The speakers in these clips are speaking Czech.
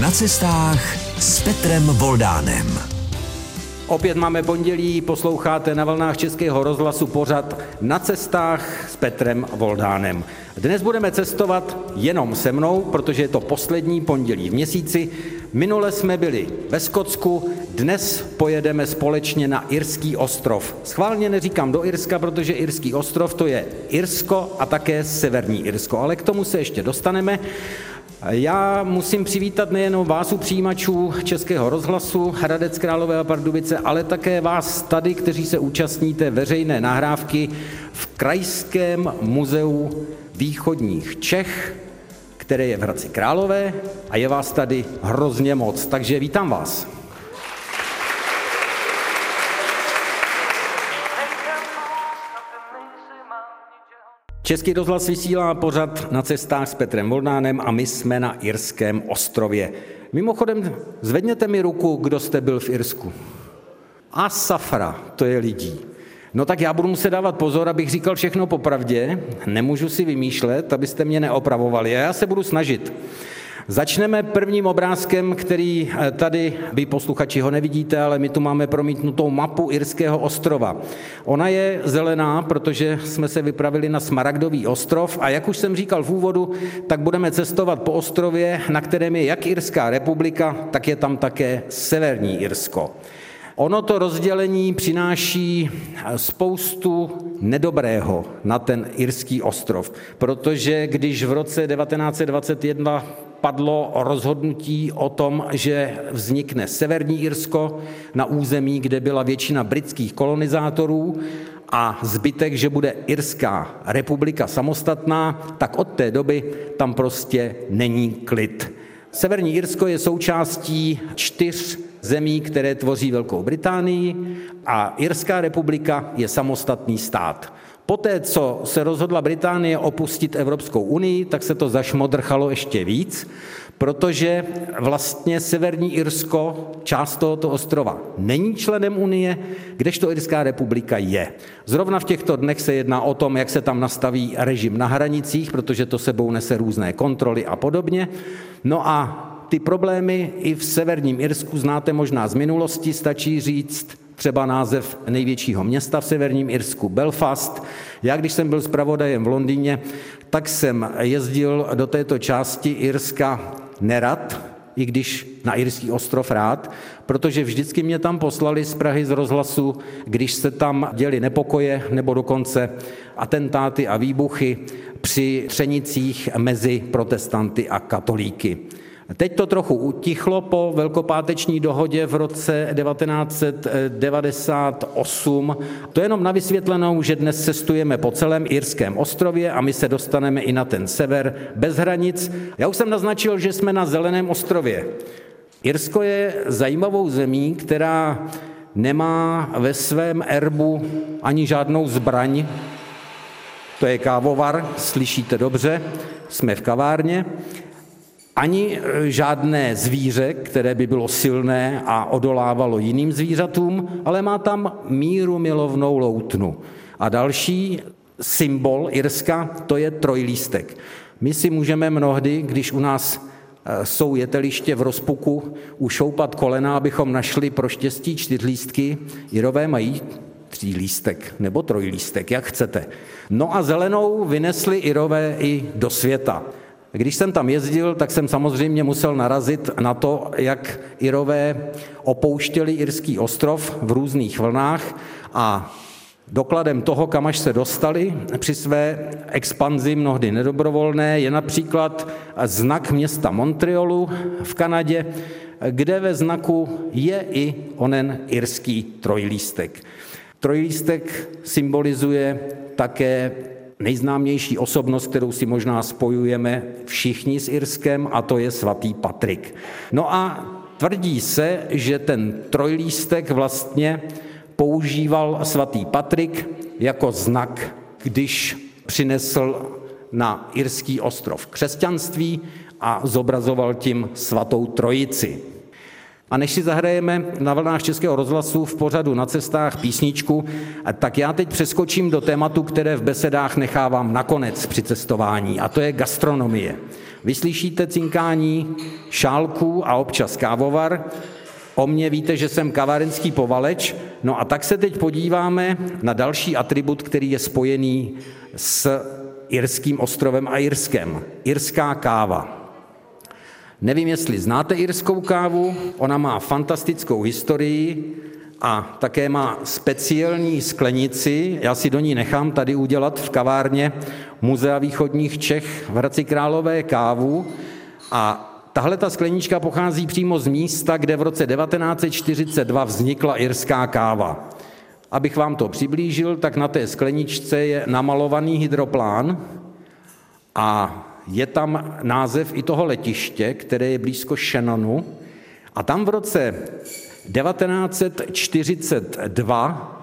Na cestách s Petrem Voldánem. Opět máme pondělí, posloucháte na vlnách Českého rozhlasu pořad Na cestách s Petrem Voldánem. Dnes budeme cestovat jenom se mnou, protože je to poslední pondělí v měsíci. Minule jsme byli ve Skotsku, dnes pojedeme společně na Irský ostrov. Schválně neříkám do Irska, protože Irský ostrov to je Irsko a také Severní Irsko, ale k tomu se ještě dostaneme. Já musím přivítat nejenom vás u přijímačů Českého rozhlasu, Hradec Králové a Pardubice, ale také vás tady, kteří se účastníte veřejné nahrávky v Krajském muzeu východních Čech, které je v Hradci Králové a je vás tady hrozně moc, takže vítám vás. Český rozhlas vysílá pořad na cestách s Petrem Volnánem a my jsme na Irském ostrově. Mimochodem, zvedněte mi ruku, kdo jste byl v Irsku. A safra, to je lidí. No tak já budu muset dávat pozor, abych říkal všechno popravdě, nemůžu si vymýšlet, abyste mě neopravovali a já se budu snažit. Začneme prvním obrázkem, který eh, tady, vy posluchači ho nevidíte, ale my tu máme promítnutou mapu Irského ostrova. Ona je zelená, protože jsme se vypravili na Smaragdový ostrov a jak už jsem říkal v úvodu, tak budeme cestovat po ostrově, na kterém je jak Irská republika, tak je tam také Severní Irsko. Ono to rozdělení přináší spoustu nedobrého na ten irský ostrov, protože když v roce 1921 padlo rozhodnutí o tom, že vznikne Severní Irsko na území, kde byla většina britských kolonizátorů a zbytek, že bude Irská republika samostatná, tak od té doby tam prostě není klid. Severní Irsko je součástí čtyř zemí, které tvoří Velkou Británii a Irská republika je samostatný stát. Poté, co se rozhodla Británie opustit Evropskou unii, tak se to zašmodrchalo ještě víc, protože vlastně Severní Irsko, část tohoto ostrova, není členem Unie, kdežto Irská republika je. Zrovna v těchto dnech se jedná o tom, jak se tam nastaví režim na hranicích, protože to sebou nese různé kontroly a podobně. No a ty problémy i v severním Irsku znáte možná z minulosti, stačí říct třeba název největšího města v severním Irsku, Belfast. Já, když jsem byl zpravodajem v Londýně, tak jsem jezdil do této části Irska nerad, i když na Irský ostrov rád, protože vždycky mě tam poslali z Prahy z rozhlasu, když se tam děli nepokoje nebo dokonce atentáty a výbuchy při třenicích mezi protestanty a katolíky. Teď to trochu utichlo po velkopáteční dohodě v roce 1998. To je jenom na vysvětlenou, že dnes cestujeme po celém Irském ostrově a my se dostaneme i na ten sever bez hranic. Já už jsem naznačil, že jsme na Zeleném ostrově. Irsko je zajímavou zemí, která nemá ve svém erbu ani žádnou zbraň. To je kávovar, slyšíte dobře, jsme v kavárně ani e, žádné zvíře, které by bylo silné a odolávalo jiným zvířatům, ale má tam míru milovnou loutnu. A další symbol Irska, to je trojlístek. My si můžeme mnohdy, když u nás e, jsou jeteliště v rozpuku, ušoupat kolena, abychom našli pro štěstí čtyřlístky. Irové mají třílístek nebo trojlístek, jak chcete. No a zelenou vynesli Irové i do světa. Když jsem tam jezdil, tak jsem samozřejmě musel narazit na to, jak Irové opouštěli Irský ostrov v různých vlnách a Dokladem toho, kam až se dostali při své expanzi mnohdy nedobrovolné, je například znak města Montrealu v Kanadě, kde ve znaku je i onen irský trojlístek. Trojlístek symbolizuje také nejznámější osobnost, kterou si možná spojujeme všichni s Irskem, a to je svatý Patrik. No a tvrdí se, že ten trojlístek vlastně používal svatý Patrik jako znak, když přinesl na irský ostrov křesťanství a zobrazoval tím svatou trojici. A než si zahrajeme na vlnách Českého rozhlasu v pořadu na cestách písničku, tak já teď přeskočím do tématu, které v besedách nechávám nakonec při cestování, a to je gastronomie. Vyslyšíte cinkání šálků a občas kávovar. O mně víte, že jsem kavárenský povaleč. No a tak se teď podíváme na další atribut, který je spojený s Irským ostrovem a Irskem. Irská káva. Nevím, jestli znáte irskou kávu, ona má fantastickou historii a také má speciální sklenici. Já si do ní nechám tady udělat v kavárně Muzea východních Čech v Hradci Králové kávu a Tahle ta sklenička pochází přímo z místa, kde v roce 1942 vznikla irská káva. Abych vám to přiblížil, tak na té skleničce je namalovaný hydroplán a je tam název i toho letiště, které je blízko Shannonu. A tam v roce 1942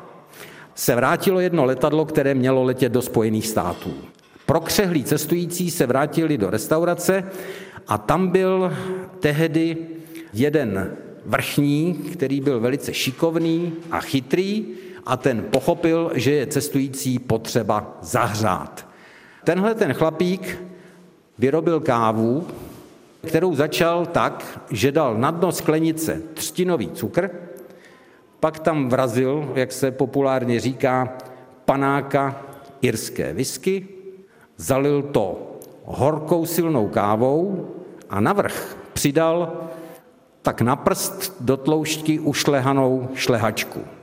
se vrátilo jedno letadlo, které mělo letět do Spojených států. Prokřehlí cestující se vrátili do restaurace a tam byl tehdy jeden vrchní, který byl velice šikovný a chytrý a ten pochopil, že je cestující potřeba zahřát. Tenhle ten chlapík vyrobil kávu, kterou začal tak, že dal na dno sklenice třtinový cukr, pak tam vrazil, jak se populárně říká, panáka irské whisky, zalil to horkou silnou kávou a navrch přidal tak na prst do tloušťky ušlehanou šlehačku.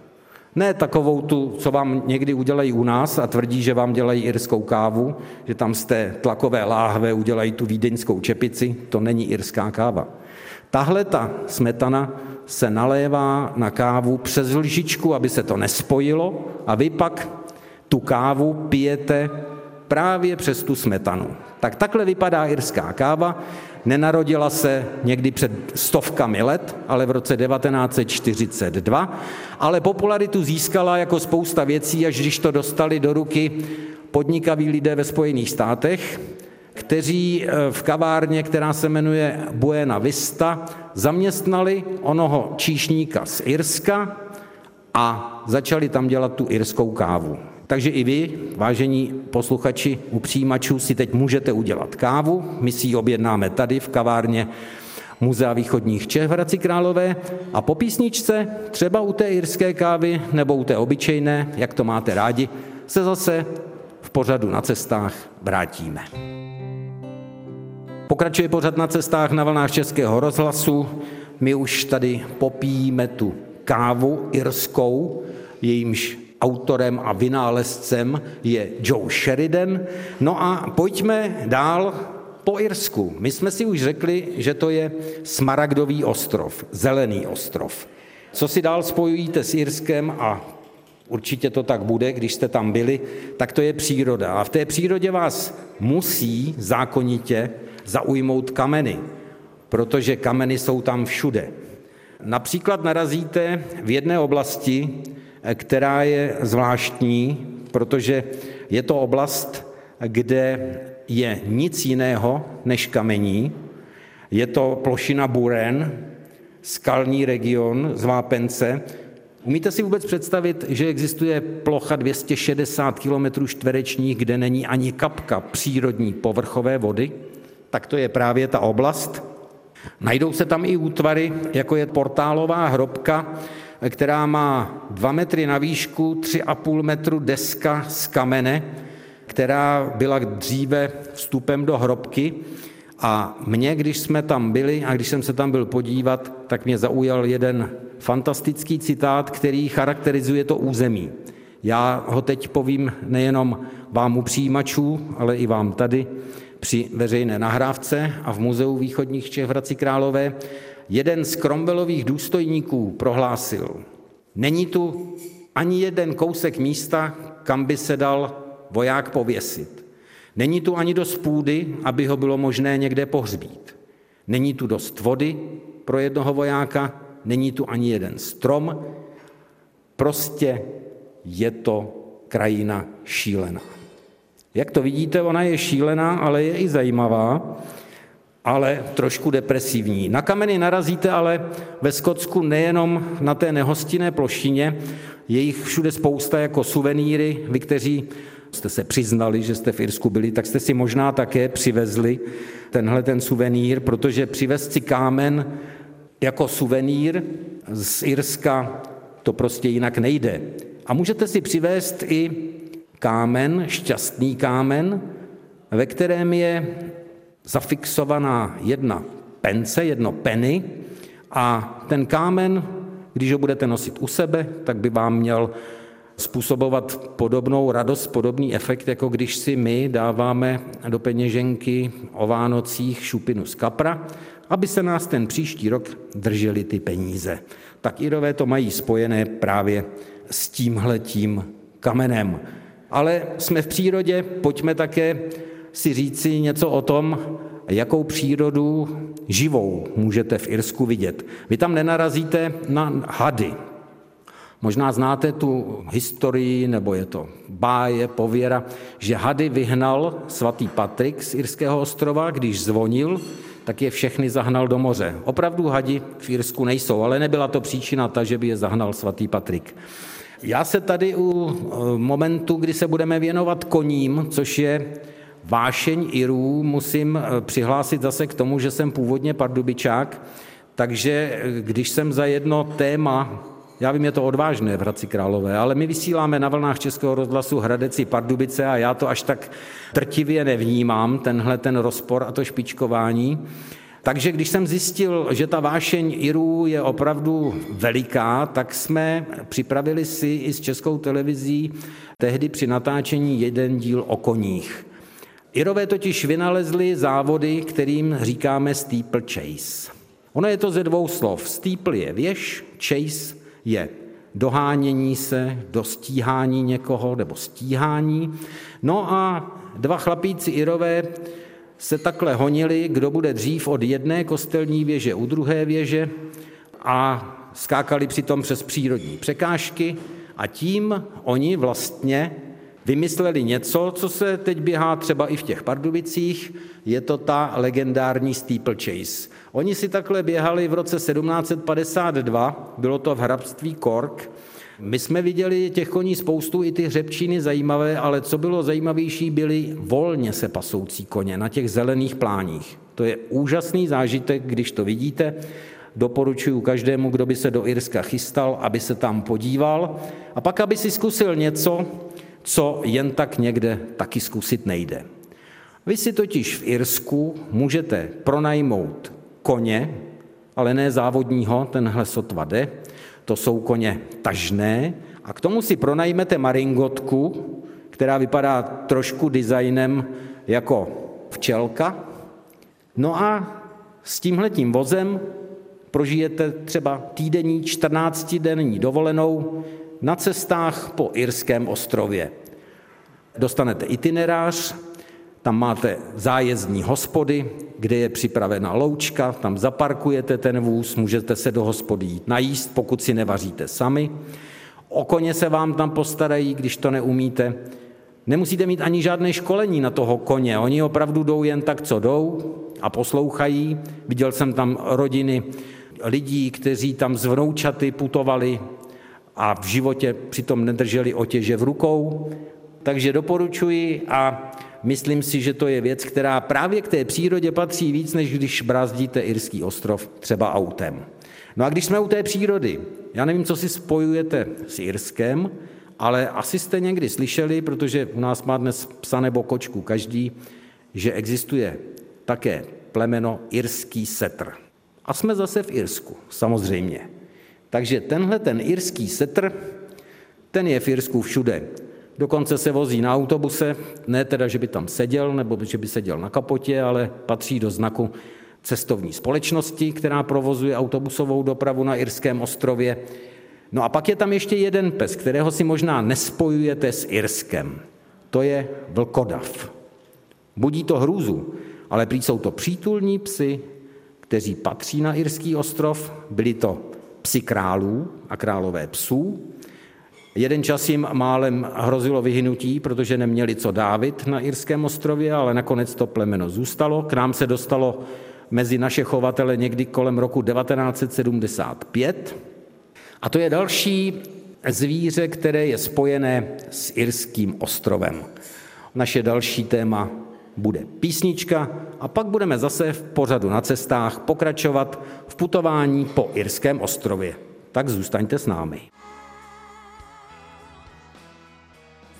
Ne takovou tu, co vám někdy udělají u nás a tvrdí, že vám dělají irskou kávu, že tam z té tlakové láhve udělají tu vídeňskou čepici, to není irská káva. Tahle ta smetana se nalévá na kávu přes lžičku, aby se to nespojilo a vy pak tu kávu pijete právě přes tu smetanu. Tak takhle vypadá irská káva. Nenarodila se někdy před stovkami let, ale v roce 1942, ale popularitu získala jako spousta věcí, až když to dostali do ruky podnikaví lidé ve Spojených státech, kteří eh, v kavárně, která se jmenuje Buena Vista, zaměstnali onoho číšníka z Irska a začali tam dělat tu irskou kávu. Takže i vy, vážení posluchači u přijímačů, si teď můžete udělat kávu. My si ji objednáme tady v kavárně Muzea východních Čech v Hradci Králové a po písničce, třeba u té irské kávy nebo u té obyčejné, jak to máte rádi, se zase v pořadu na cestách vrátíme. Pokračuje pořad na cestách na vlnách Českého rozhlasu. My už tady popíjíme tu kávu irskou, jejímž autorem a vynálezcem je Joe Sheridan. No a pojďme dál po Irsku. My jsme si už řekli, že to je Smaragdový ostrov, zelený ostrov. Co si dál spojujíte s Irskem a určitě to tak bude, když jste tam byli, tak to je příroda. A v té přírodě vás musí zákonitě zaujmout kameny, protože kameny jsou tam všude. Například narazíte v jedné oblasti která je zvláštní, protože je to oblast, kde je nic jiného než kamení. Je to plošina Buren, skalní region z Vápence. Umíte si vůbec představit, že existuje plocha 260 km čtverečních, kde není ani kapka přírodní povrchové vody? Tak to je právě ta oblast. Najdou se tam i útvary, jako je portálová hrobka, která má 2 metry na výšku, 3,5 metru deska z kamene, která byla dříve vstupem do hrobky. A mě, když jsme tam byli a když jsem se tam byl podívat, tak mě zaujal jeden fantastický citát, který charakterizuje to území. Já ho teď povím nejenom vám u přijímačů, ale i vám tady při veřejné nahrávce a v Muzeu východních Čech v Hradci Králové. Jeden z Cromwellových důstojníků prohlásil, není tu ani jeden kousek místa, kam by se dal voják pověsit. Není tu ani dost půdy, aby ho bylo možné někde pohřbít. Není tu dost vody pro jednoho vojáka, není tu ani jeden strom. Prostě je to krajina šílená. Jak to vidíte, ona je šílená, ale je i zajímavá ale trošku depresivní. Na kameny narazíte ale ve Skotsku nejenom na té nehostinné plošině, je jich všude spousta jako suvenýry, vy, kteří jste se přiznali, že jste v Irsku byli, tak jste si možná také přivezli tenhle ten suvenýr, protože přivez si kámen jako suvenýr z Irska to prostě jinak nejde. A můžete si přivést i kámen, šťastný kámen, ve kterém je zafixovaná jedna pence, jedno penny a ten kámen, když ho budete nosit u sebe, tak by vám měl způsobovat podobnou radost, podobný efekt, jako když si my dáváme do peněženky o Vánocích šupinu z kapra, aby se nás ten příští rok drželi ty peníze. Tak Irové to mají spojené právě s tímhletím kamenem. Ale jsme v přírodě, pojďme také si říci něco o tom, jakou přírodu živou můžete v Irsku vidět. Vy tam nenarazíte na hady. Možná znáte tu historii, nebo je to báje, pověra, že hady vyhnal svatý Patrik z Irského ostrova, když zvonil, tak je všechny zahnal do moře. Opravdu hadi v Irsku nejsou, ale nebyla to příčina ta, že by je zahnal svatý Patrik. Já se tady u eh, momentu, kdy se budeme věnovat koním, což je vášeň Irů, musím eh, přihlásit zase k tomu, že jsem původně pardubičák, takže eh, když jsem za jedno téma já vím, je to odvážné v Hradci Králové, ale my vysíláme na vlnách Českého rozhlasu Hradeci Pardubice a já to až tak trtivě nevnímám, tenhle ten rozpor a to špičkování. Takže když jsem zjistil, že ta vášeň Irů je opravdu veliká, tak jsme připravili si i s českou televizí tehdy při natáčení jeden díl o koních. Irové totiž vynalezli závody, kterým říkáme steeplechase. Ono je to ze dvou slov. Steeple je věž, chase je dohánění se, dostíhání někoho nebo stíhání. No a dva chlapíci Irové se takhle honili, kdo bude dřív od jedné kostelní věže u druhé věže a skákali přitom přes přírodní překážky a tím oni vlastně vymysleli něco, co se teď běhá třeba i v těch Pardubicích, je to ta legendární steeplechase. Oni si takhle běhali v roce 1752, bylo to v hrabství Kork. My jsme viděli těch koní spoustu, i ty hřebčiny zajímavé, ale co bylo zajímavější, byly volně se pasoucí koně na těch zelených pláních. To je úžasný zážitek, když to vidíte. Doporučuji každému, kdo by se do Irska chystal, aby se tam podíval a pak, aby si zkusil něco, co jen tak někde taky zkusit nejde. Vy si totiž v Irsku můžete pronajmout koně, ale ne závodního, tenhle sotva jde, to jsou koně tažné, a k tomu si pronajmete maringotku, která vypadá trošku designem jako včelka. No a s tímhletím vozem prožijete třeba týdenní 14-denní dovolenou na cestách po Irském ostrově. Dostanete itinerář, tam máte zájezdní hospody, kde je připravena loučka, tam zaparkujete ten vůz, můžete se do hospody jít najíst, pokud si nevaříte sami. O koně se vám tam postarají, když to neumíte. Nemusíte mít ani žádné školení na toho koně, oni opravdu jdou jen tak, co jdou a poslouchají. Viděl jsem tam rodiny lidí, kteří tam z vnoučaty putovali a v životě přitom nedrželi otěže v rukou. Takže doporučuji a myslím si, že to je věc, která právě k té přírodě patří víc, než když brázdíte Irský ostrov třeba autem. No a když jsme u té přírody, já nevím, co si spojujete s Irskem, ale asi jste někdy slyšeli, protože u nás má dnes psa nebo kočku každý, že existuje také plemeno irský setr. A jsme zase v Irsku, samozřejmě. Takže tenhle ten irský setr, ten je v Irsku všude. Dokonce se vozí na autobuse, ne teda, že by tam seděl, nebo že by seděl na kapotě, ale patří do znaku cestovní společnosti, která provozuje autobusovou dopravu na Irském ostrově. No a pak je tam ještě jeden pes, kterého si možná nespojujete s Irskem. To je vlkodav. Budí to hrůzu, ale prý jsou to přítulní psy, kteří patří na Irský ostrov. Byli to psi králů a králové psů, Jeden čas jim málem hrozilo vyhynutí, protože neměli co dávit na Irském ostrově, ale nakonec to plemeno zůstalo. K nám se dostalo mezi naše chovatele někdy kolem roku 1975. A to je další zvíře, které je spojené s Irským ostrovem. Naše další téma bude písnička a pak budeme zase v pořadu na cestách pokračovat v putování po Irském ostrově. Tak zůstaňte s námi.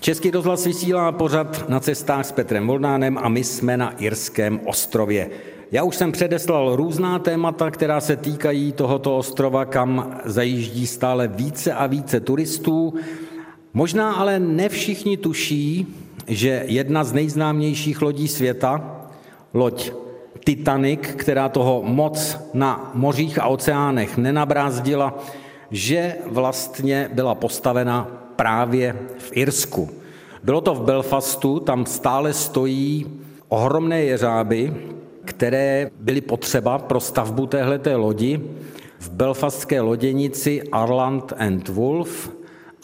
Český rozhlas vysílá pořad na cestách s Petrem Volnánem a my jsme na Irském ostrově. Já už jsem předeslal různá témata, která se týkají tohoto ostrova, kam zajíždí stále více a více turistů. Možná ale ne všichni tuší, že jedna z nejznámějších lodí světa, loď Titanic, která toho moc na mořích a oceánech nenabrázdila, že vlastně byla postavena právě v Irsku. Bylo to v Belfastu, tam stále stojí ohromné jeřáby, které byly potřeba pro stavbu téhleté lodi v belfastské loděnici Arland and Wolf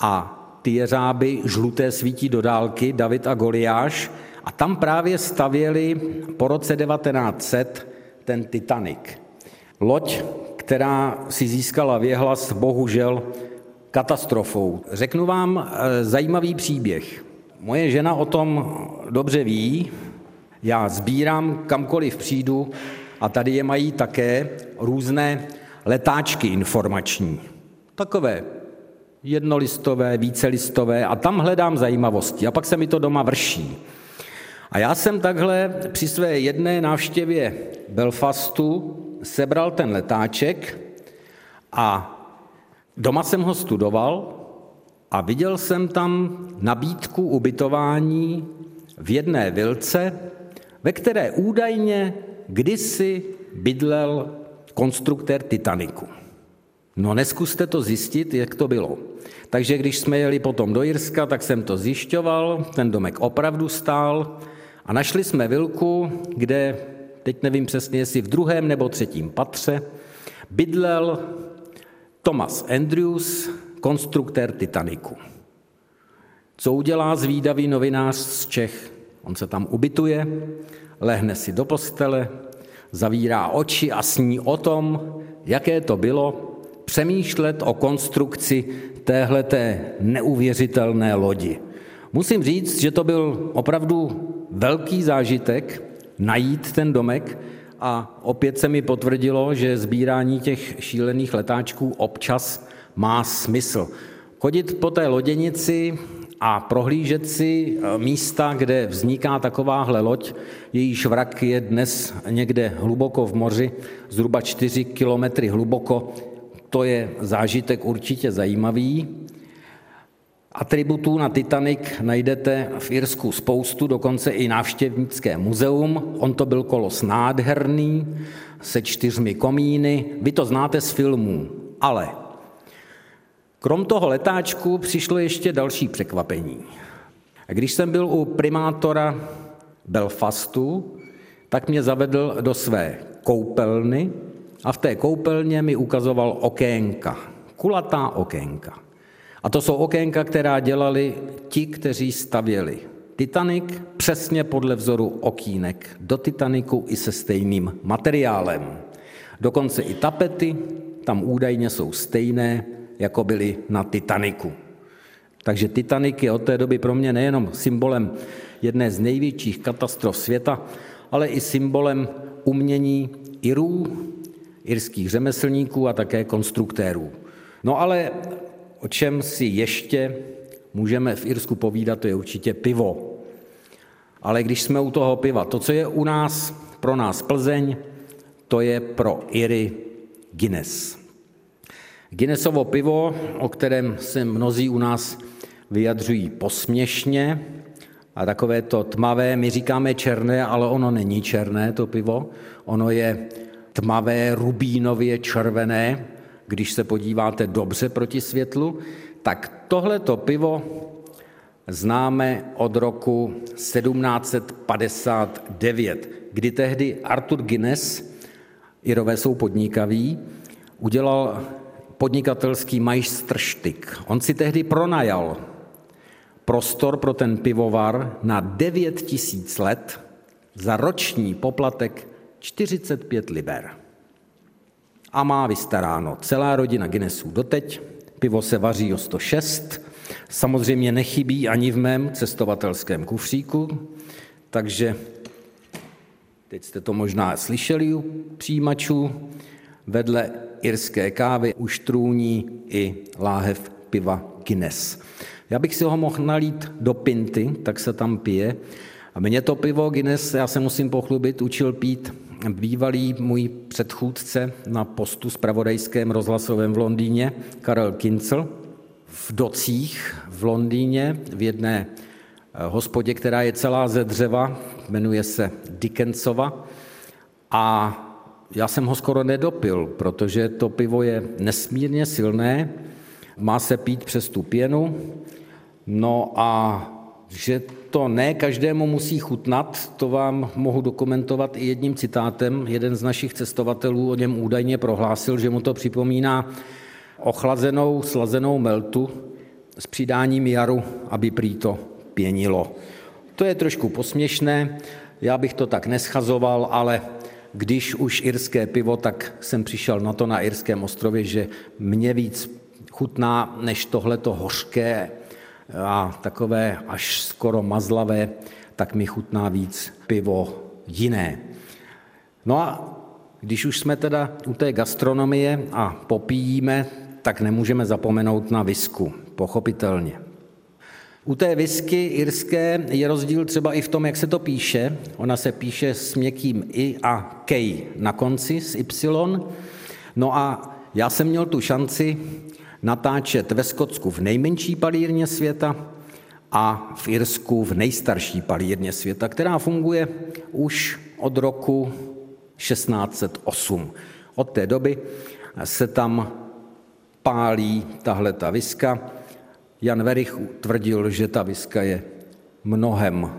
a ty jeřáby žluté svítí do dálky, David a Goliáš, a tam právě stavěli po roce 1900 ten Titanic. Loď, která si získala věhlas bohužel katastrofou. Řeknu vám eh, zajímavý příběh. Moje žena o tom dobře ví, já sbírám kamkoliv přijdu a tady je mají také různé letáčky informační. Takové jednolistové, vícelistové a tam hledám zajímavosti a pak se mi to doma vrší. A já jsem takhle při své jedné návštěvě Belfastu sebral ten letáček a doma jsem ho studoval a viděl jsem tam nabídku ubytování v jedné vilce, ve které údajně kdysi bydlel konstruktér Titaniku. No neskuste to zjistit, jak to bylo. Takže když jsme jeli potom do Jirska, tak jsem to zjišťoval, ten domek opravdu stál a našli jsme vilku, kde, teď nevím přesně, jestli v druhém nebo třetím patře, bydlel Thomas Andrews, konstruktér Titaniku. Co udělá zvídavý novinář z Čech? On se tam ubytuje, lehne si do postele, zavírá oči a sní o tom, jaké to bylo přemýšlet o konstrukci téhleté neuvěřitelné lodi. Musím říct, že to byl opravdu velký zážitek najít ten domek a opět se mi potvrdilo, že sbírání těch šílených letáčků občas má smysl. Chodit po té loděnici a prohlížet si eh, místa, kde vzniká takováhle loď, jejíž vrak je dnes někde hluboko v moři, zhruba 4 kilometry hluboko, to je zážitek určitě zajímavý. Atributů na Titanic najdete v Irsku spoustu, dokonce i návštěvnické muzeum. On to byl kolos nádherný, se čtyřmi komíny. Vy to znáte z filmů, ale krom toho letáčku přišlo ještě další překvapení. Když jsem byl u primátora Belfastu, tak mě zavedl do své koupelny a v té koupelně mi ukazoval okénka, kulatá okénka. A to jsou okénka, která dělali ti, kteří stavěli Titanic přesně podle vzoru okýnek do Titaniku i se stejným materiálem. Dokonce i tapety tam údajně jsou stejné, jako byly na Titaniku. Takže Titanic je od té doby pro mě nejenom symbolem jedné z největších katastrof světa, ale i symbolem umění Irů, irských řemeslníků a také konstruktérů. No ale o čem si ještě můžeme v Irsku povídat, to je určitě pivo. Ale když jsme u toho piva, to, co je u nás, pro nás Plzeň, to je pro Iry Guinness. Guinnessovo pivo, o kterém se mnozí u nás vyjadřují posměšně, a takové to tmavé, my říkáme černé, ale ono není černé, to pivo. Ono je tmavé, rubínově červené, když se podíváte dobře proti světlu, tak tohleto pivo známe od roku 1759, kdy tehdy Arthur Guinness, Irové jsou podnikaví, udělal podnikatelský majstrštyk. On si tehdy pronajal prostor pro ten pivovar na 9 tisíc let za roční poplatek 45 liber. A má vystaráno celá rodina Guinnessů doteď, Pivo se vaří o 106, samozřejmě nechybí ani v mém cestovatelském kufříku, takže teď jste to možná slyšeli u přijímačů, vedle irské kávy už trůní i láhev piva Guinness. Já bych si ho mohl nalít do pinty, tak se tam pije. A mě to pivo Guinness, já se musím pochlubit, učil pít bývalý můj předchůdce na postu spravodajském rozhlasovém v Londýně, Karel Kincel, v Docích v Londýně, v jedné eh, hospodě, která je celá ze dřeva, jmenuje se Dickensova. A já jsem ho skoro nedopil, protože to pivo je nesmírně silné, má se pít přes tu pěnu, no a že to ne každému musí chutnat, to vám mohu dokumentovat i jedním citátem. Jeden z našich cestovatelů o něm údajně prohlásil, že mu to připomíná ochlazenou, slazenou meltu s přidáním jaru, aby prý to pěnilo. To je trošku posměšné, já bych to tak neschazoval, ale když už irské pivo, tak jsem přišel na to na Irském ostrově, že mě víc chutná než tohleto hořké a takové až skoro mazlavé, tak mi chutná víc pivo jiné. No a když už jsme teda u té gastronomie a popíjíme, tak nemůžeme zapomenout na visku, pochopitelně. U té whisky irské je rozdíl třeba i v tom, jak se to píše. Ona se píše s měkkým i a k na konci, s y. No a já jsem měl tu šanci natáčet ve Skotsku v nejmenší palírně světa a v Irsku v nejstarší palírně světa, která funguje už od roku 1608. Od té doby se tam pálí tahle ta viska. Jan Verich tvrdil, že ta viska je mnohem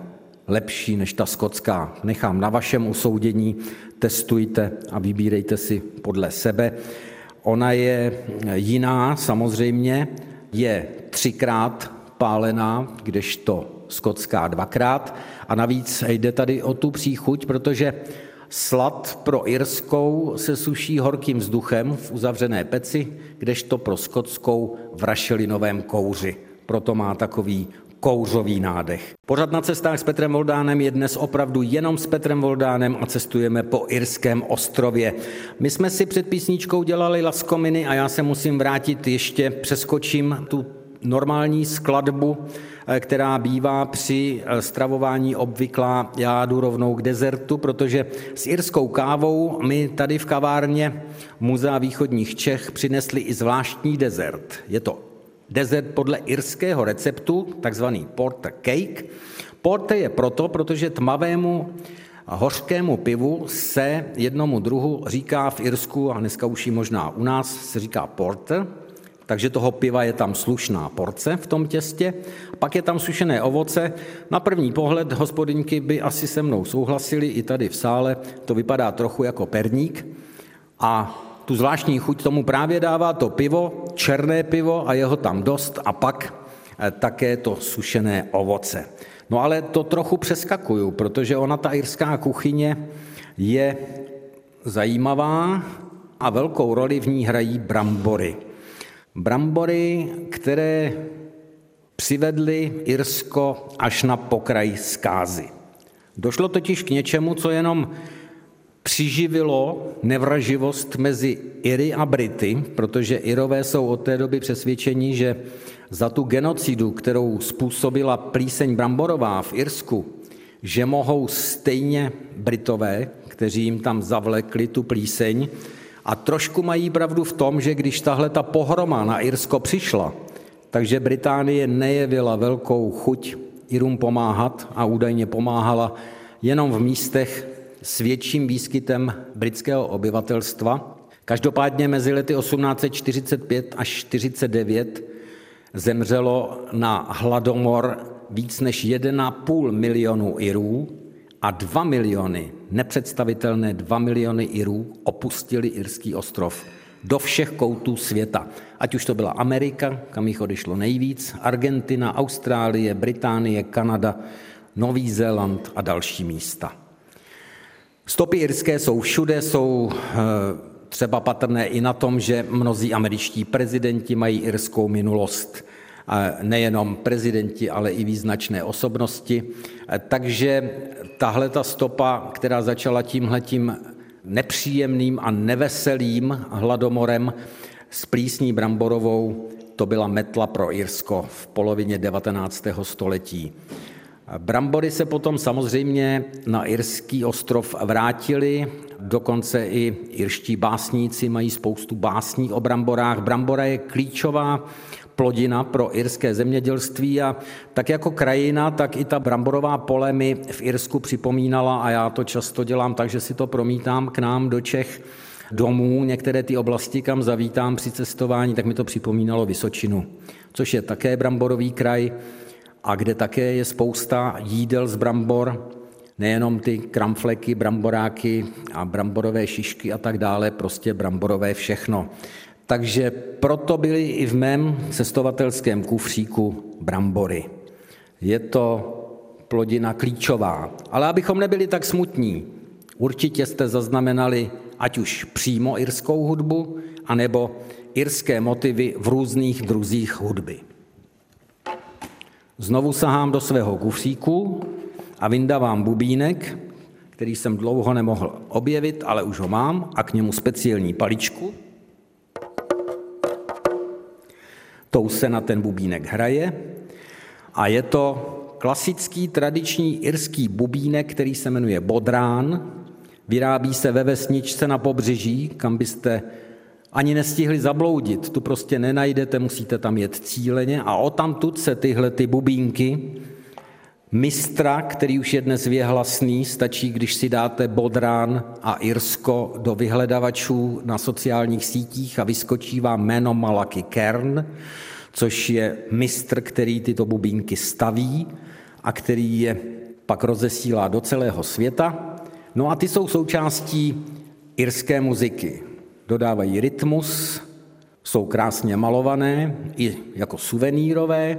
lepší než ta skotská. Nechám na vašem usoudění, testujte a vybírejte si podle sebe. Ona je jiná samozřejmě, je třikrát pálená, kdežto skotská dvakrát. A navíc jde tady o tu příchuť, protože slad pro irskou se suší horkým vzduchem v uzavřené peci, kdežto pro skotskou v rašelinovém kouři. Proto má takový kouřový nádech. Pořad na cestách s Petrem Voldánem je dnes opravdu jenom s Petrem Voldánem a cestujeme po Irském ostrově. My jsme si před písničkou dělali laskominy a já se musím vrátit ještě, přeskočím tu normální skladbu, eh, která bývá při eh, stravování obvyklá. Já jdu rovnou k dezertu, protože s irskou kávou my tady v kavárně Muzea východních Čech přinesli i zvláštní dezert. Je to Dezert podle irského receptu, takzvaný porter cake. Porter je proto, protože tmavému hořkému pivu se jednomu druhu říká v Irsku, a dneska už i možná u nás, se říká porter, takže toho piva je tam slušná porce v tom těstě. Pak je tam sušené ovoce. Na první pohled hospodyňky by asi se mnou souhlasili, i tady v sále to vypadá trochu jako perník. A tu zvláštní chuť tomu právě dává to pivo, černé pivo a jeho tam dost a pak eh, také to sušené ovoce. No ale to trochu přeskakuju, protože ona, ta irská kuchyně, je zajímavá a velkou roli v ní hrají brambory. Brambory, které přivedly Irsko až na pokraj zkázy. Došlo totiž k něčemu, co jenom přiživilo nevraživost mezi Iry a Brity, protože Irové jsou od té doby přesvědčení, že za tu genocidu, kterou způsobila plíseň Bramborová v Irsku, že mohou stejně Britové, kteří jim tam zavlekli tu plíseň, a trošku mají pravdu v tom, že když tahle ta pohroma na Irsko přišla, takže Británie nejevila velkou chuť Irům pomáhat a údajně pomáhala jenom v místech, s větším výskytem britského obyvatelstva. Každopádně mezi lety 1845 až 49 zemřelo na hladomor víc než 1,5 milionu Irů a 2 miliony, nepředstavitelné 2 miliony Irů opustili Irský ostrov do všech koutů světa. Ať už to byla Amerika, kam jich odešlo nejvíc, Argentina, Austrálie, Británie, Kanada, Nový Zéland a další místa. Stopy irské jsou všude, jsou eh, třeba patrné i na tom, že mnozí američtí prezidenti mají irskou minulost. Nejenom prezidenti, ale i význačné osobnosti. Takže tahle ta stopa, která začala tímhletím nepříjemným a neveselým hladomorem s plísní bramborovou, to byla metla pro Irsko v polovině 19. století. Brambory se potom samozřejmě na irský ostrov vrátili, dokonce i irští básníci mají spoustu básní o bramborách. Brambora je klíčová plodina pro irské zemědělství a tak jako krajina, tak i ta bramborová pole mi v Irsku připomínala a já to často dělám tak, že si to promítám k nám do Čech domů, některé ty oblasti, kam zavítám při cestování, tak mi to připomínalo Vysočinu, což je také bramborový kraj a kde také je spousta jídel z brambor, nejenom ty kramfleky, bramboráky a bramborové šišky a tak dále, prostě bramborové všechno. Takže proto byly i v mém cestovatelském kufříku brambory. Je to plodina klíčová. Ale abychom nebyli tak smutní, určitě jste zaznamenali ať už přímo irskou hudbu, anebo irské motivy v různých druzích hudby. Znovu sahám do svého kufříku a vyndávám bubínek, který jsem dlouho nemohl objevit, ale už ho mám, a k němu speciální paličku. Tou se na ten bubínek hraje a je to klasický tradiční irský bubínek, který se jmenuje bodrán. Vyrábí se ve vesničce na pobřeží, kam byste ani nestihli zabloudit. Tu prostě nenajdete, musíte tam jet cíleně a o tamtud se tyhle ty bubínky mistra, který už je dnes věhlasný, stačí, když si dáte Bodrán a Irsko do vyhledavačů na sociálních sítích a vyskočí vám jméno Malaky Kern, což je mistr, který tyto bubínky staví a který je pak rozesílá do celého světa. No a ty jsou součástí irské muziky. Dodávají rytmus, jsou krásně malované, i jako suvenírové.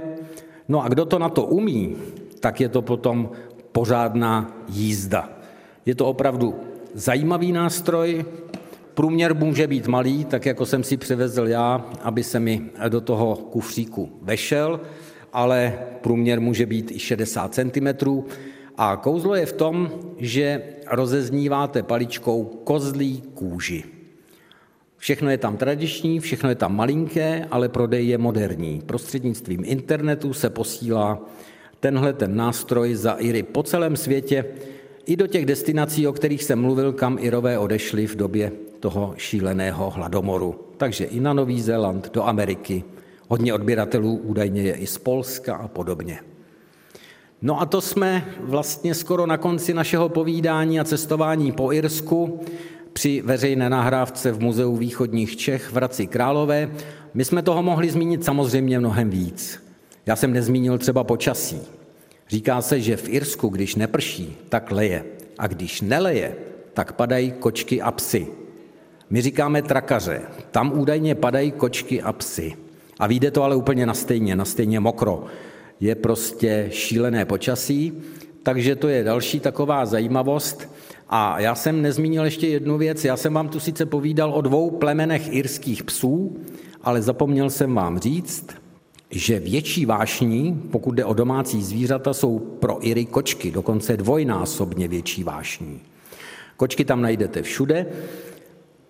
No a kdo to na to umí, tak je to potom pořádná jízda. Je to opravdu zajímavý nástroj, průměr může být malý, tak jako jsem si přivezl já, aby se mi do toho kufříku vešel, ale průměr může být i 60 cm. A kouzlo je v tom, že rozezníváte paličkou kozlí kůži. Všechno je tam tradiční, všechno je tam malinké, ale prodej je moderní. Prostřednictvím internetu se posílá tenhle ten nástroj za Iry po celém světě, i do těch destinací, o kterých jsem mluvil, kam Irové odešli v době toho šíleného hladomoru. Takže i na Nový Zéland, do Ameriky. Hodně odběratelů údajně je i z Polska a podobně. No a to jsme vlastně skoro na konci našeho povídání a cestování po Irsku při veřejné nahrávce v Muzeu východních Čech v Hradci Králové. My jsme toho mohli zmínit samozřejmě mnohem víc. Já jsem nezmínil třeba počasí. Říká se, že v Irsku, když neprší, tak leje. A když neleje, tak padají kočky a psy. My říkáme trakaře. Tam údajně padají kočky a psy. A vyjde to ale úplně na stejně, na stejně mokro. Je prostě šílené počasí, takže to je další taková zajímavost. A já jsem nezmínil ještě jednu věc. Já jsem vám tu sice povídal o dvou plemenech irských psů, ale zapomněl jsem vám říct, že větší vášní, pokud jde o domácí zvířata, jsou pro Iry kočky, dokonce dvojnásobně větší vášní. Kočky tam najdete všude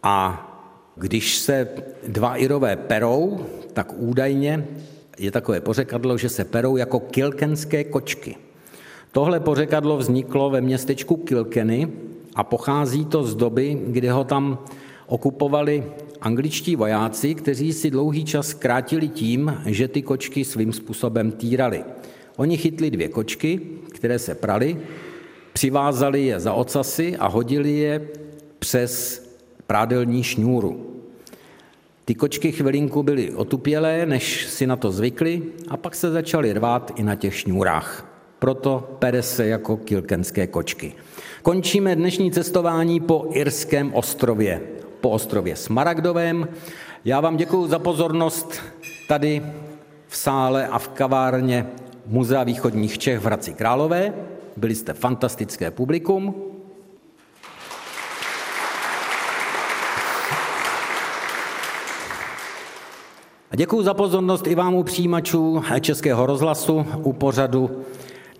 a když se dva Irové perou, tak údajně je takové pořekadlo, že se perou jako kilkenské kočky. Tohle pořekadlo vzniklo ve městečku Kilkeny a pochází to z doby, kdy ho tam okupovali angličtí vojáci, kteří si dlouhý čas krátili tím, že ty kočky svým způsobem týrali. Oni chytli dvě kočky, které se prali, přivázali je za ocasy a hodili je přes prádelní šňůru. Ty kočky chvilinku byly otupělé, než si na to zvykli, a pak se začaly rvát i na těch šňůrách. Proto pere se jako kilkenské kočky. Končíme dnešní cestování po Irském ostrově po ostrově Smaragdovém. Já vám děkuji za pozornost tady v sále a v kavárně Muzea východních Čech v Hradci Králové. Byli jste fantastické publikum. A děkuji za pozornost i vám u přijímačů Českého rozhlasu u pořadu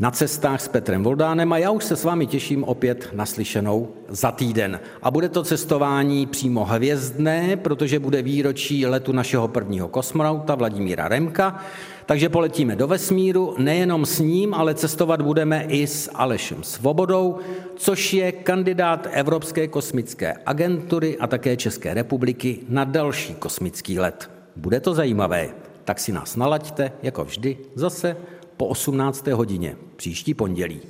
na cestách s Petrem Voldánem a já už se s vámi těším opět naslyšenou za týden. A bude to cestování přímo hvězdné, protože bude výročí letu našeho prvního kosmonauta Vladimíra Remka, takže poletíme do vesmíru, nejenom s ním, ale cestovat budeme i s Alešem Svobodou, což je kandidát Evropské kosmické agentury a také České republiky na další kosmický let. Bude to zajímavé, tak si nás nalaďte, jako vždy, zase po 18. hodině příští pondělí.